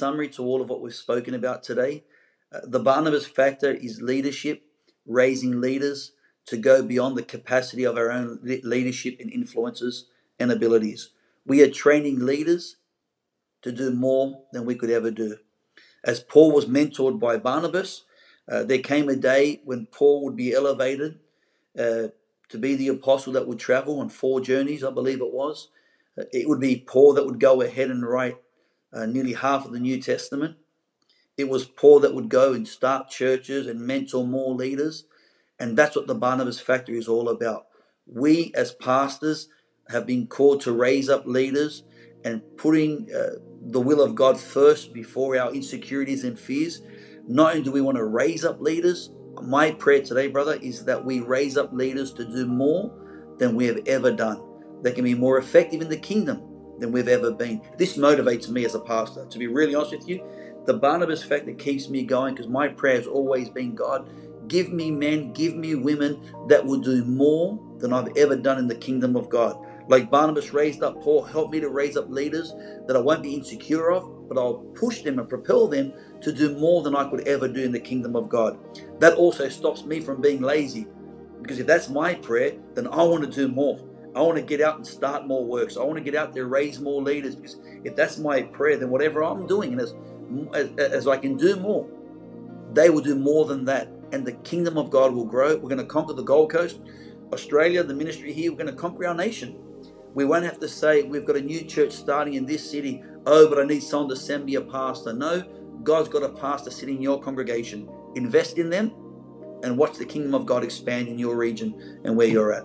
summary to all of what we've spoken about today. Uh, the Barnabas factor is leadership, raising leaders to go beyond the capacity of our own leadership and influences and abilities. We are training leaders to do more than we could ever do. As Paul was mentored by Barnabas, uh, there came a day when Paul would be elevated uh, to be the apostle that would travel on four journeys, I believe it was. Uh, it would be Paul that would go ahead and write uh, nearly half of the New Testament. It was Paul that would go and start churches and mentor more leaders. And that's what the Barnabas Factor is all about. We, as pastors, have been called to raise up leaders and putting uh, the will of God first before our insecurities and fears. Not only do we want to raise up leaders, my prayer today, brother, is that we raise up leaders to do more than we have ever done. They can be more effective in the kingdom than we've ever been. This motivates me as a pastor. To be really honest with you, the Barnabas factor keeps me going because my prayer has always been God, give me men, give me women that will do more than I've ever done in the kingdom of God. Like Barnabas raised up Paul, help me to raise up leaders that I won't be insecure of, but I'll push them and propel them to do more than I could ever do in the kingdom of God. That also stops me from being lazy. Because if that's my prayer, then I want to do more. I want to get out and start more works. I want to get out there, raise more leaders. Because if that's my prayer, then whatever I'm doing, and as, as, as I can do more, they will do more than that. And the kingdom of God will grow. We're going to conquer the Gold Coast, Australia, the ministry here. We're going to conquer our nation. We won't have to say we've got a new church starting in this city. Oh, but I need someone to send me a pastor. No, God's got a pastor sitting in your congregation. Invest in them and watch the kingdom of God expand in your region and where you're at.